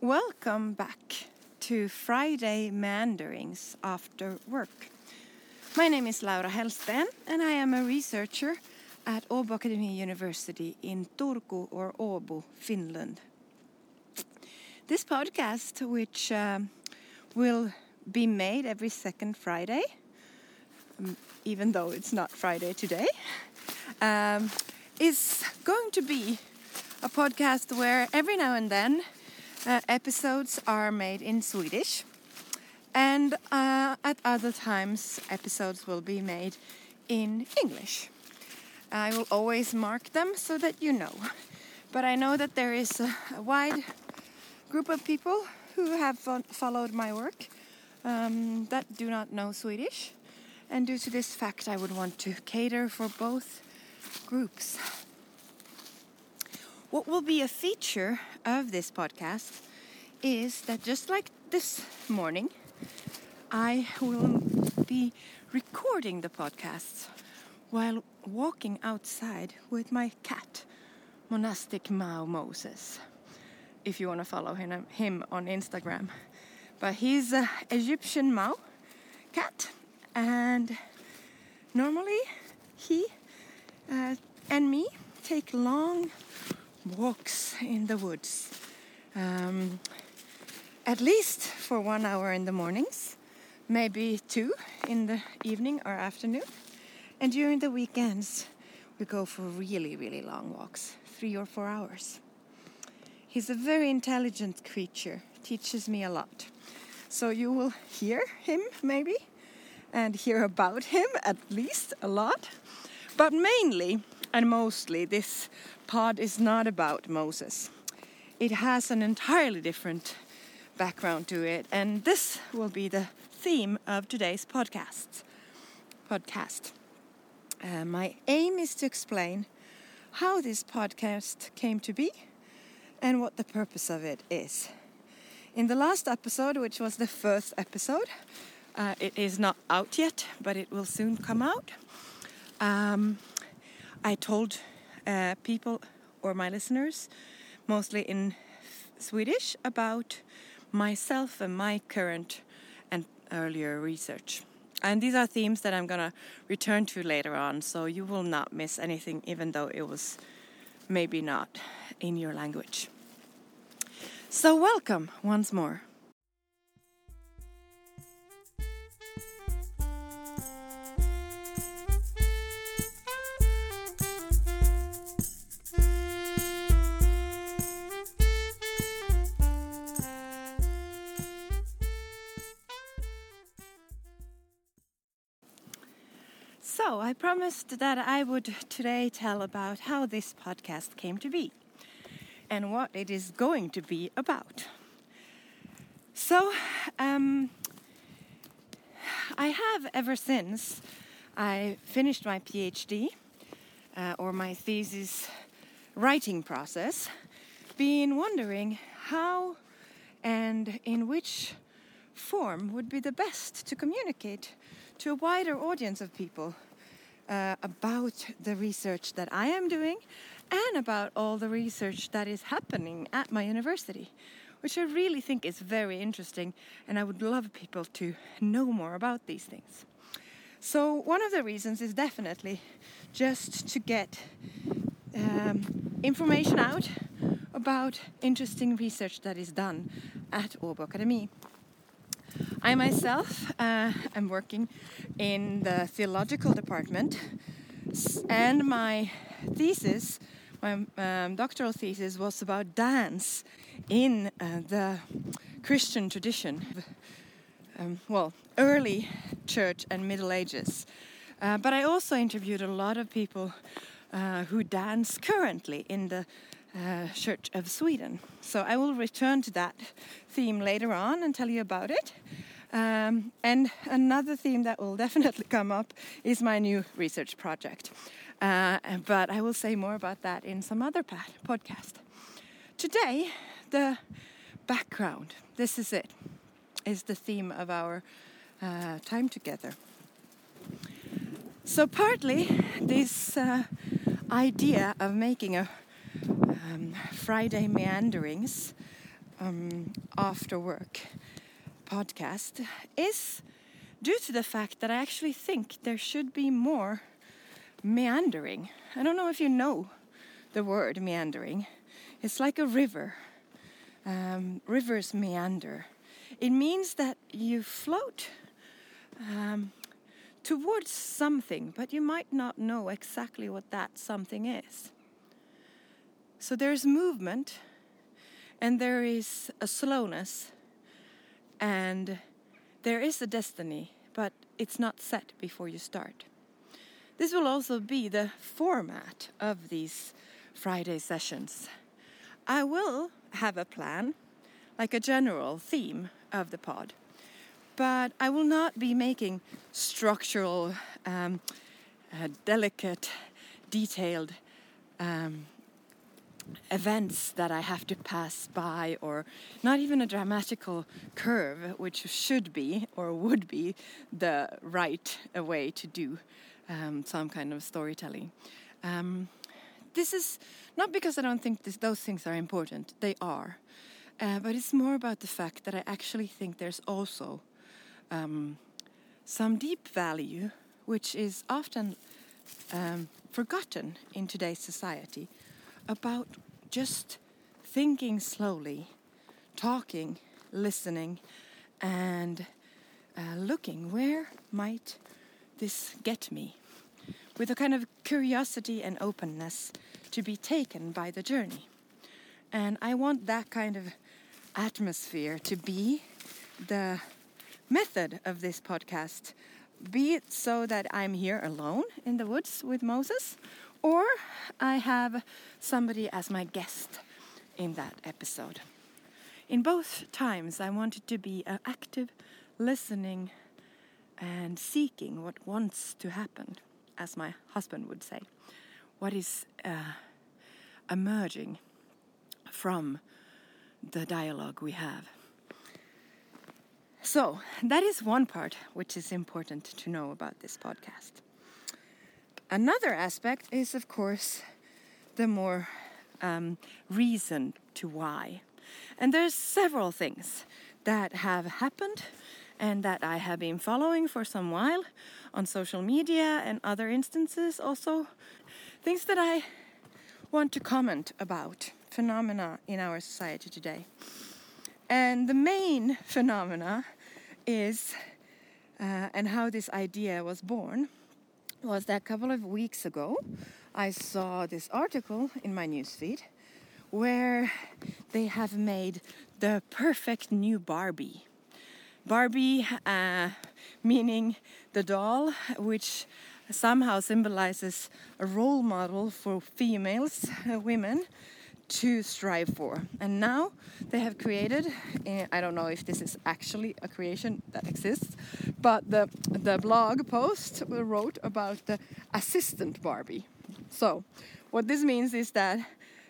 Welcome back to Friday Meanderings after work. My name is Laura Hellsten and I am a researcher at Åbo Akademi University in Turku or Åbo, Finland. This podcast, which um, will be made every second Friday, um, even though it's not Friday today, um, is going to be a podcast where every now and then uh, episodes are made in Swedish, and uh, at other times, episodes will be made in English. I will always mark them so that you know. But I know that there is a, a wide group of people who have fo followed my work um, that do not know Swedish. And due to this fact, I would want to cater for both groups. What will be a feature of this podcast is that just like this morning, I will be recording the podcast while walking outside with my cat, Monastic Mao Moses, if you want to follow him, him on Instagram. But he's an Egyptian Mau cat, and normally he uh, and me take long walks in the woods. Um, at least for one hour in the mornings, maybe two in the evening or afternoon. And during the weekends, we go for really, really long walks, three or four hours. He's a very intelligent creature, teaches me a lot. So you will hear him maybe and hear about him at least a lot. But mainly and mostly, this pod is not about Moses. It has an entirely different background to it, and this will be the theme of today's podcast. Podcast. Uh, my aim is to explain how this podcast came to be and what the purpose of it is. In the last episode, which was the first episode, uh, it is not out yet, but it will soon come out. Um, I told uh, people or my listeners, mostly in Swedish, about myself and my current and earlier research. And these are themes that I'm going to return to later on, so you will not miss anything, even though it was maybe not in your language. So, welcome once more. I promised that I would today tell about how this podcast came to be and what it is going to be about. So, um, I have ever since I finished my PhD uh, or my thesis writing process been wondering how and in which form would be the best to communicate to a wider audience of people uh, about the research that I am doing and about all the research that is happening at my university, which I really think is very interesting, and I would love people to know more about these things. So, one of the reasons is definitely just to get um, information out about interesting research that is done at Åbo Akademi. I myself uh, am working in the theological department, and my thesis, my um, doctoral thesis, was about dance in uh, the Christian tradition. Um, well, early church and Middle Ages. Uh, but I also interviewed a lot of people uh, who dance currently in the uh, Church of Sweden. So I will return to that theme later on and tell you about it. Um, and another theme that will definitely come up is my new research project. Uh, but I will say more about that in some other podcast. Today, the background, this is it, is the theme of our uh, time together. So, partly, this uh, idea of making a um, Friday meanderings um, after work podcast is due to the fact that I actually think there should be more meandering. I don't know if you know the word meandering. It's like a river. Um, rivers meander. It means that you float um, towards something, but you might not know exactly what that something is. So there's movement, and there is a slowness, and there is a destiny, but it's not set before you start. This will also be the format of these Friday sessions. I will have a plan, like a general theme of the pod, but I will not be making structural, um, uh, delicate, detailed um, events that I have to pass by, or not even a dramatical curve, which should be or would be the right way to do um, some kind of storytelling. Um, this is not because I don't think this, those things are important, they are. Uh, but it's more about the fact that I actually think there's also um, some deep value which is often um, forgotten in today's society about just thinking slowly, talking, listening, and uh, looking where might this get me? With a kind of curiosity and openness to be taken by the journey. And I want that kind of atmosphere to be the method of this podcast. Be it so that I'm here alone in the woods with Moses, or I have somebody as my guest in that episode. In both times, I wanted to be an active, listening, and seeking what wants to happen, as my husband would say. What is uh, emerging from the dialogue we have. So, that is one part which is important to know about this podcast. Another aspect is, of course, the more um, reason to why. And there's several things that have happened and that I have been following for some while on social media and other instances also. Things that I want to comment about phenomena in our society today. And the main phenomena is, uh, and how this idea was born, was that a couple of weeks ago I saw this article in my newsfeed where they have made the perfect new Barbie. Barbie, uh, meaning the doll, which somehow symbolizes a role model for females, uh, women, to strive for. And now they have created, uh, I don't know if this is actually a creation that exists, but the, the blog post wrote about the assistant Barbie. So, what this means is that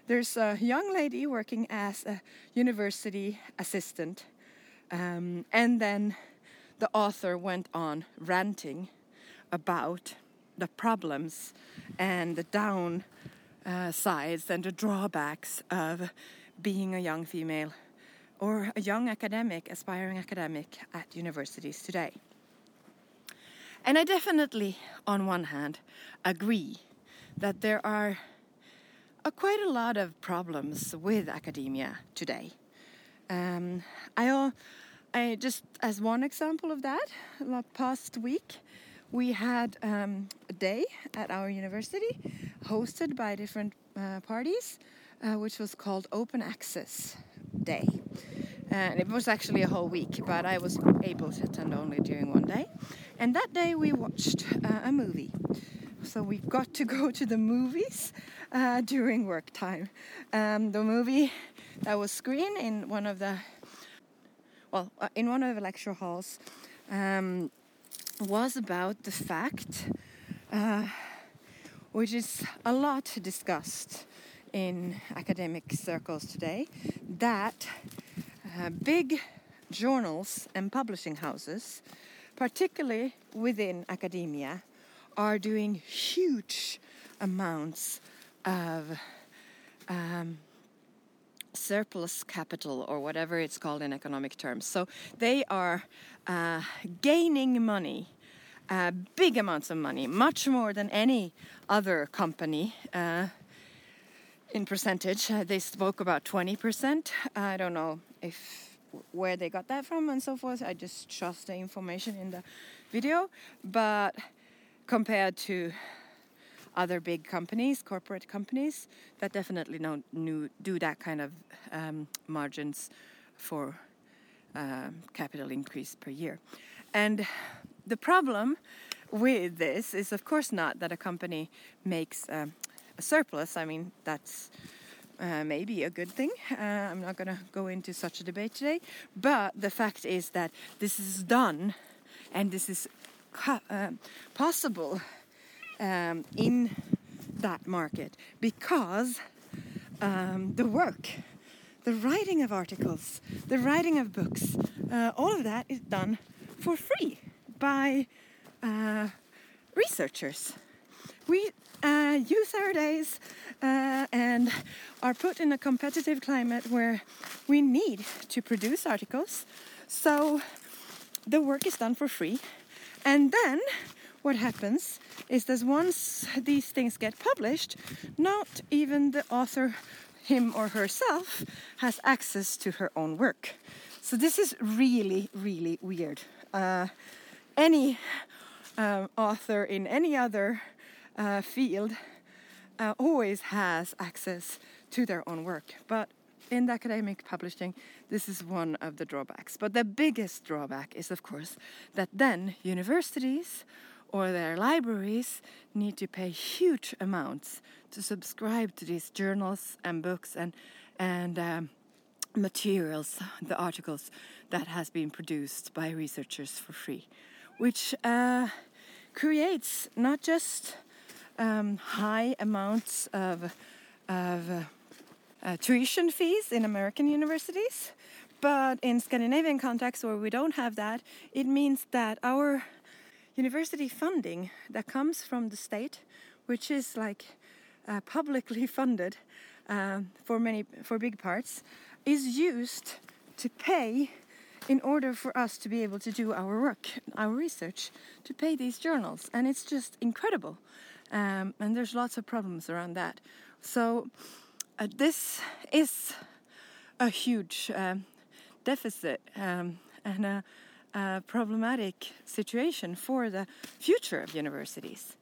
there's a young lady working as a university assistant, um, and then the author went on ranting about the problems and the down uh, sides and the drawbacks of being a young female or a young academic, aspiring academic at universities today. And I definitely, on one hand, agree that there are quite a lot of problems with academia today. Um, I, I just as one example of that, past week we had um, a day at our university hosted by different uh, parties, uh, which was called Open Access Day. And it was actually a whole week, but I was able to attend only during one day. And that day we watched uh, a movie. So we got to go to the movies uh, during work time. Um, the movie that was screened in one of the, well, uh, in one of the lecture halls. Um, was about the fact, uh, which is a lot discussed in academic circles today, that uh, big journals and publishing houses, particularly within academia, are doing huge amounts of um, surplus capital or whatever it's called in economic terms. So they are uh, gaining money, uh, big amounts of money, much more than any other company. Uh, in percentage, uh, they spoke about 20%. I don't know if where they got that from and so forth. I just trust the information in the video, but compared to other big companies, corporate companies, that definitely don't do that kind of um, margins for um, capital increase per year. And the problem with this is, of course, not that a company makes um, a surplus. I mean, that's uh, maybe a good thing. Uh, I'm not going to go into such a debate today. But the fact is that this is done and this is uh, possible um, in that market because um, the work, the writing of articles, the writing of books, uh, all of that is done for free by uh, researchers. We uh, use our days uh, and are put in a competitive climate where we need to produce articles. So the work is done for free. And then what happens is that once these things get published, not even the author, him or herself, has access to her own work. So this is really, really weird. Uh, any uh, author in any other uh, field uh, always has access to their own work. But in the academic publishing, this is one of the drawbacks. But the biggest drawback is, of course, that then universities or their libraries need to pay huge amounts to subscribe to these journals and books and and um, materials, the articles that has been produced by researchers for free, which uh, creates not just um, high amounts of, of uh, uh, tuition fees in American universities, but in Scandinavian context where we don't have that, it means that our university funding that comes from the state, which is like uh, publicly funded um, for many for big parts, is used to pay in order for us to be able to do our work, our research, to pay these journals, and it's just incredible. Um, and there's lots of problems around that. So uh, this is a huge um, deficit um, and a, problematic situation for the future of universities.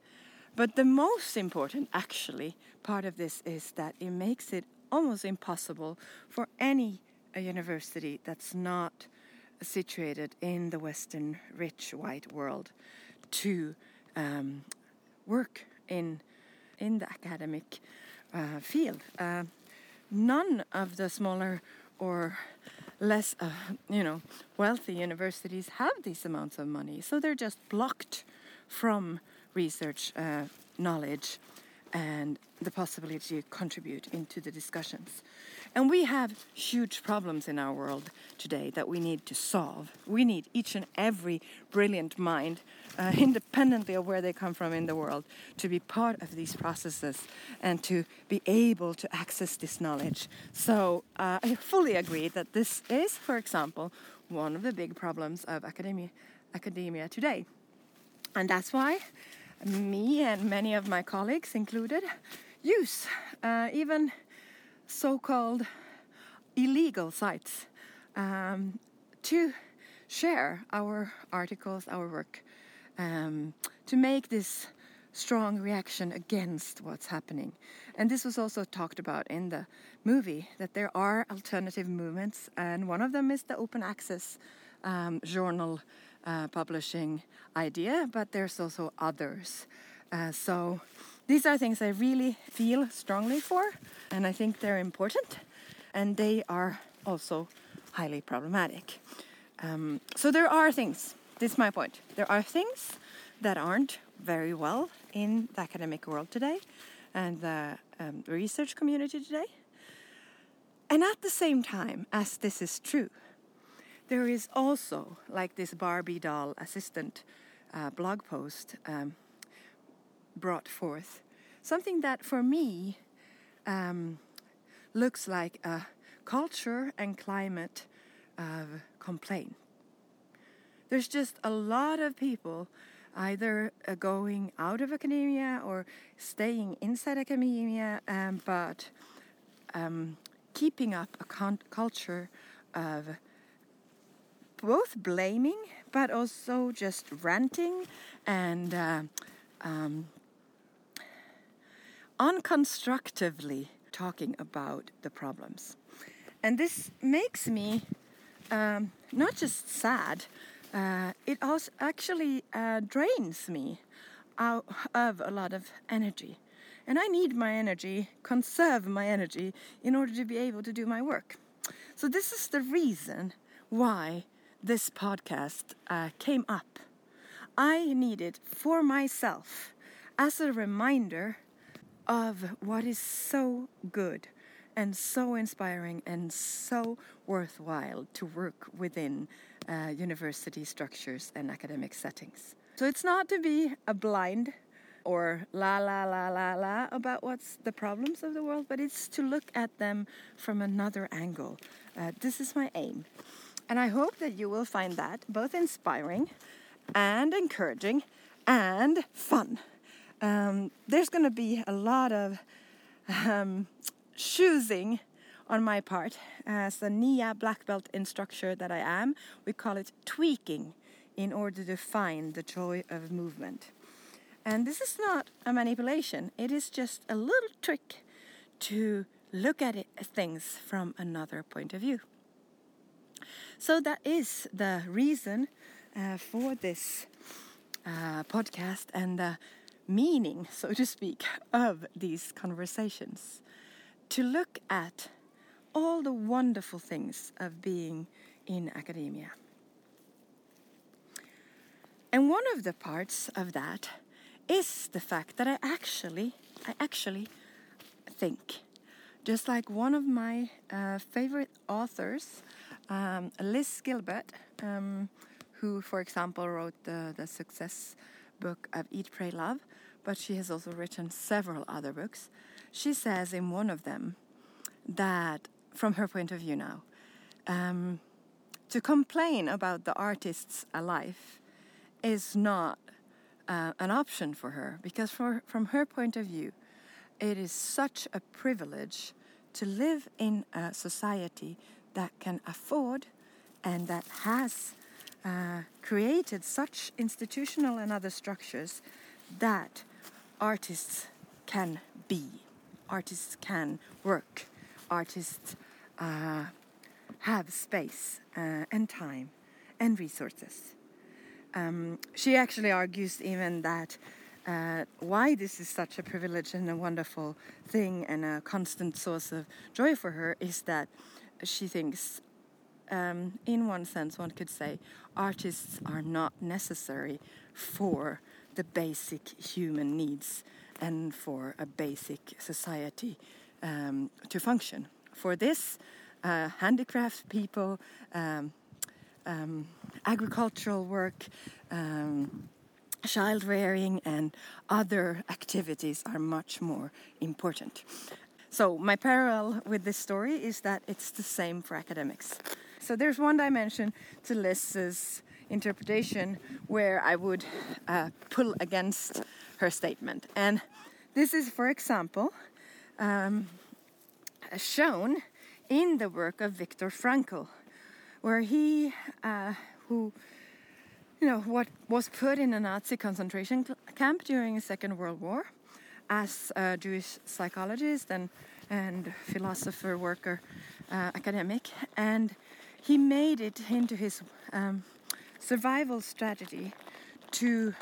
But the most important, actually, part of this is that it makes it almost impossible for any university that's not situated in the Western rich white world to um, work in in the academic uh, field. Uh, none of the smaller or less, uh, you know, wealthy universities have these amounts of money, so they're just blocked from research uh, knowledge and the possibility to contribute into the discussions. And we have huge problems in our world today that we need to solve. We need each and every brilliant mind, uh, independently of where they come from in the world, to be part of these processes and to be able to access this knowledge. So uh, I fully agree that this is, for example, one of the big problems of academia, academia today. And that's why me and many of my colleagues included use uh, even so-called illegal sites um, to share our articles, our work, um, to make this strong reaction against what's happening. And this was also talked about in the movie that there are alternative movements, and one of them is the open access um, journal uh, publishing idea, but there's also others. Uh, so these are things I really feel strongly for, and I think they're important, and they are also highly problematic. Um, so there are things, this is my point, there are things that aren't very well in the academic world today and the um, research community today. And at the same time as this is true, there is also, like this Barbie doll assistant uh, blog post um, brought forth, something that for me um, looks like a culture and climate of complaint. There's just a lot of people either uh, going out of academia or staying inside academia, um, but um, keeping up a culture of both blaming but also just ranting and uh, um, unconstructively talking about the problems. And this makes me um, not just sad, uh, it also actually uh, drains me out of a lot of energy. And I need my energy, conserve my energy, in order to be able to do my work. So, this is the reason why this podcast uh, came up. I needed for myself as a reminder of what is so good and so inspiring and so worthwhile to work within uh, university structures and academic settings. So it's not to be a blind or la la la la la about what's the problems of the world, but it's to look at them from another angle. Uh, this is my aim. And I hope that you will find that both inspiring and encouraging and fun. Um, there's going to be a lot of um, choosing on my part as a NIA black belt instructor that I am. We call it tweaking in order to find the joy of movement. And this is not a manipulation, it is just a little trick to look at it, things from another point of view. So that is the reason uh, for this uh, podcast and the meaning, so to speak, of these conversations. To look at all the wonderful things of being in academia. And one of the parts of that is the fact that I actually, I actually think, just like one of my uh, favorite authors, um, Liz Gilbert, um, who, for example, wrote the, the success book of Eat, Pray, Love, but she has also written several other books. She says in one of them that, from her point of view now, um, to complain about the artist's life is not uh, an option for her because for, from her point of view it is such a privilege to live in a society that can afford and that has uh, created such institutional and other structures that artists can be, artists can work, artists uh, have space uh, and time and resources. Um, she actually argues even that uh, why this is such a privilege and a wonderful thing and a constant source of joy for her is that she thinks, um, in one sense, one could say, artists are not necessary for the basic human needs and for a basic society um, to function. For this, uh, handicraft people, um, um, agricultural work, um, child rearing, and other activities are much more important. So, my parallel with this story is that it's the same for academics. So, there's one dimension to Liz's interpretation where I would uh, pull against her statement. And this is, for example, um, shown in the work of Viktor Frankl where he, uh, who, you know, what was put in a Nazi concentration camp during the Second World War, as a Jewish psychologist and and philosopher, worker, uh, academic, and he made it into his um, survival strategy to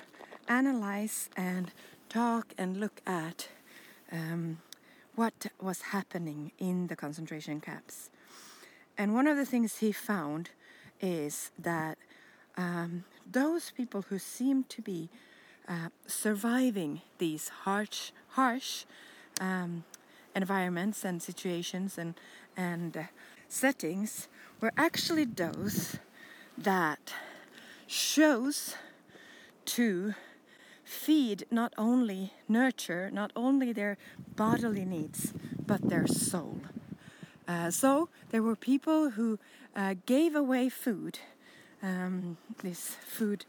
analyze and talk and look at um, what was happening in the concentration camps. And one of the things he found is that um, those people who seemed to be uh, surviving these harsh, harsh um, environments and situations and and uh, settings were actually those that chose to feed not only nurture not only their bodily needs but their soul. Uh, so there were people who uh, gave away food, um, these food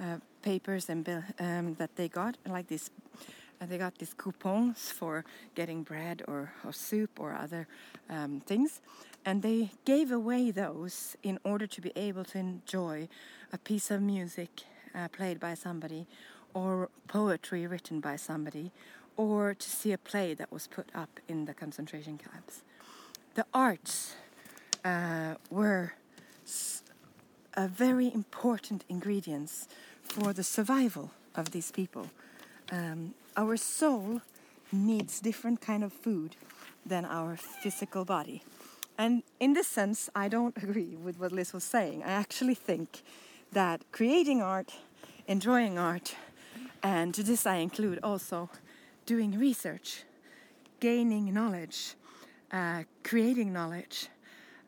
uh, papers and um, that they got, like this. Uh, they got these coupons for getting bread or, or soup or other um, things, and they gave away those in order to be able to enjoy a piece of music uh, played by somebody, or poetry written by somebody, or to see a play that was put up in the concentration camps. The arts uh, were a very important ingredients for the survival of these people. Um, our soul needs different kind of food than our physical body. And in this sense, I don't agree with what Liz was saying. I actually think that creating art, enjoying art, and to this I include also doing research, gaining knowledge, uh, creating knowledge,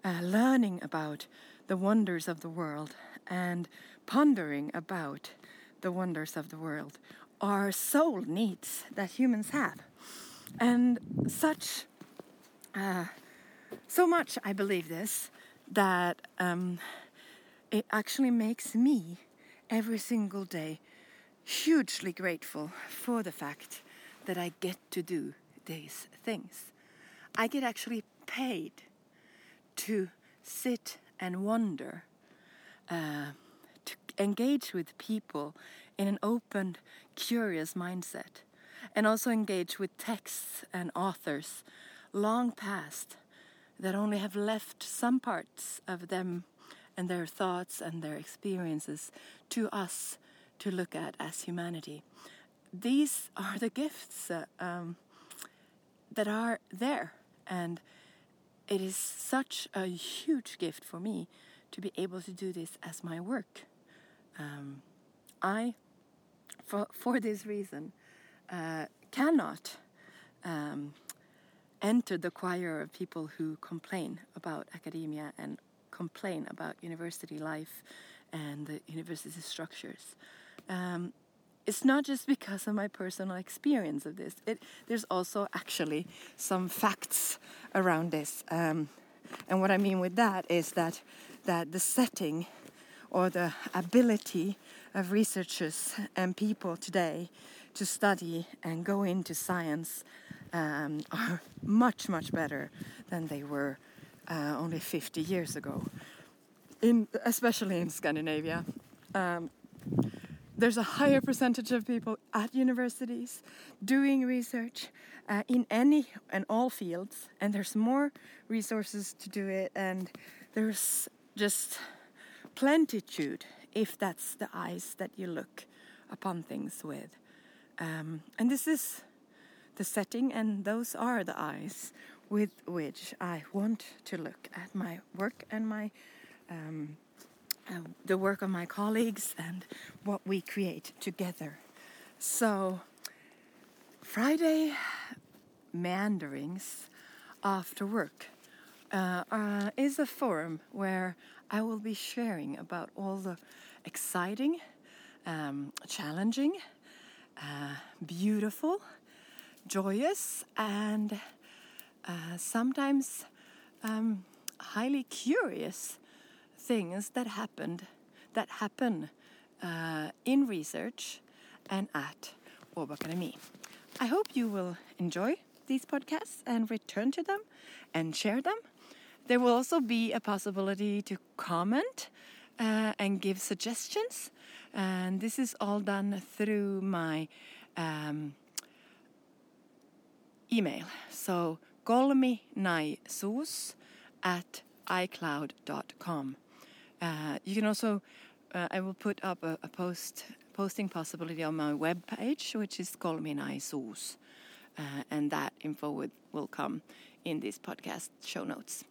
uh, learning about the wonders of the world, and pondering about the wonders of the world are soul needs that humans have. And such, uh, so much I believe this, that um, it actually makes me every single day hugely grateful for the fact that I get to do these things. I get actually paid to sit and wonder, uh, engage with people in an open, curious mindset, and also engage with texts and authors long past that only have left some parts of them and their thoughts and their experiences to us to look at as humanity. These are the gifts uh, um, that are there, and it is such a huge gift for me to be able to do this as my work. Um, I, for, for this reason, uh, cannot um, enter the choir of people who complain about academia and complain about university life and the university structures. Um, it's not just because of my personal experience of this. It, there's also actually some facts around this, um, and what I mean with that is that that the setting or the ability of researchers and people today to study and go into science um, are much much better than they were uh, only 50 years ago, in, especially in Scandinavia. Um, there's a higher percentage of people at universities doing research uh, in any and all fields, and there's more resources to do it, and there's just plentitude if that's the eyes that you look upon things with. Um, and this is the setting, and those are the eyes with which I want to look at my work and my um, uh, the work of my colleagues and what we create together. So, Friday meanderings after work uh, uh, is a forum where I will be sharing about all the exciting, um, challenging, uh, beautiful, joyous, and uh, sometimes um, highly curious things that happened that happen uh, in research and at Åbo Akademi. I hope you will enjoy these podcasts and return to them and share them. There will also be a possibility to comment uh, and give suggestions, and this is all done through my um, email. So kolminaisuus at icloud.com. Uh, you can also, uh, I will put up a, a, post posting possibility on my web page, which is Kolminaisuus, uh, and that info would, will come in this podcast show notes.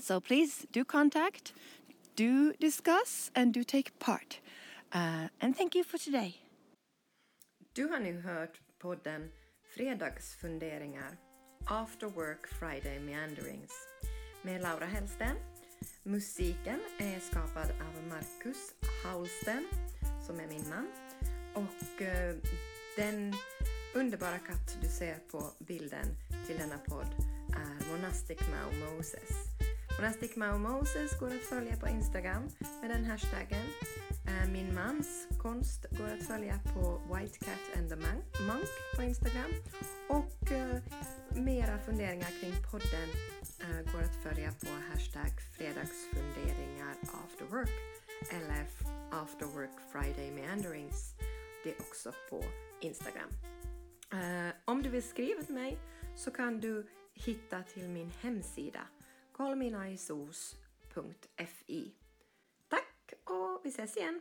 So please do contact, do discuss, and do take part. Uh, and thank you for today. Du har nu hört podden Fredagsfunderingar After Work Friday Meanderings med Laura Hellsten Musiken är skapad av Marcus Haulsten, som är min man. Och eh, den underbara katt du ser på bilden till denna podd är Monastic Mao Moses. Rastic Mao Moses går att följa på Instagram med den hashtaggen. Eh, min mans konst går att följa på White Cat and the Monk på Instagram. Och eh, mera funderingar kring podden eh, går att följa på hashtag fredagsfunderingar after work eller after work friday meanderings. Det är också på Instagram. Om du vill skriva till mig så kan du hitta till min hemsida kolminaisos.fi. Tack och vi ses igen!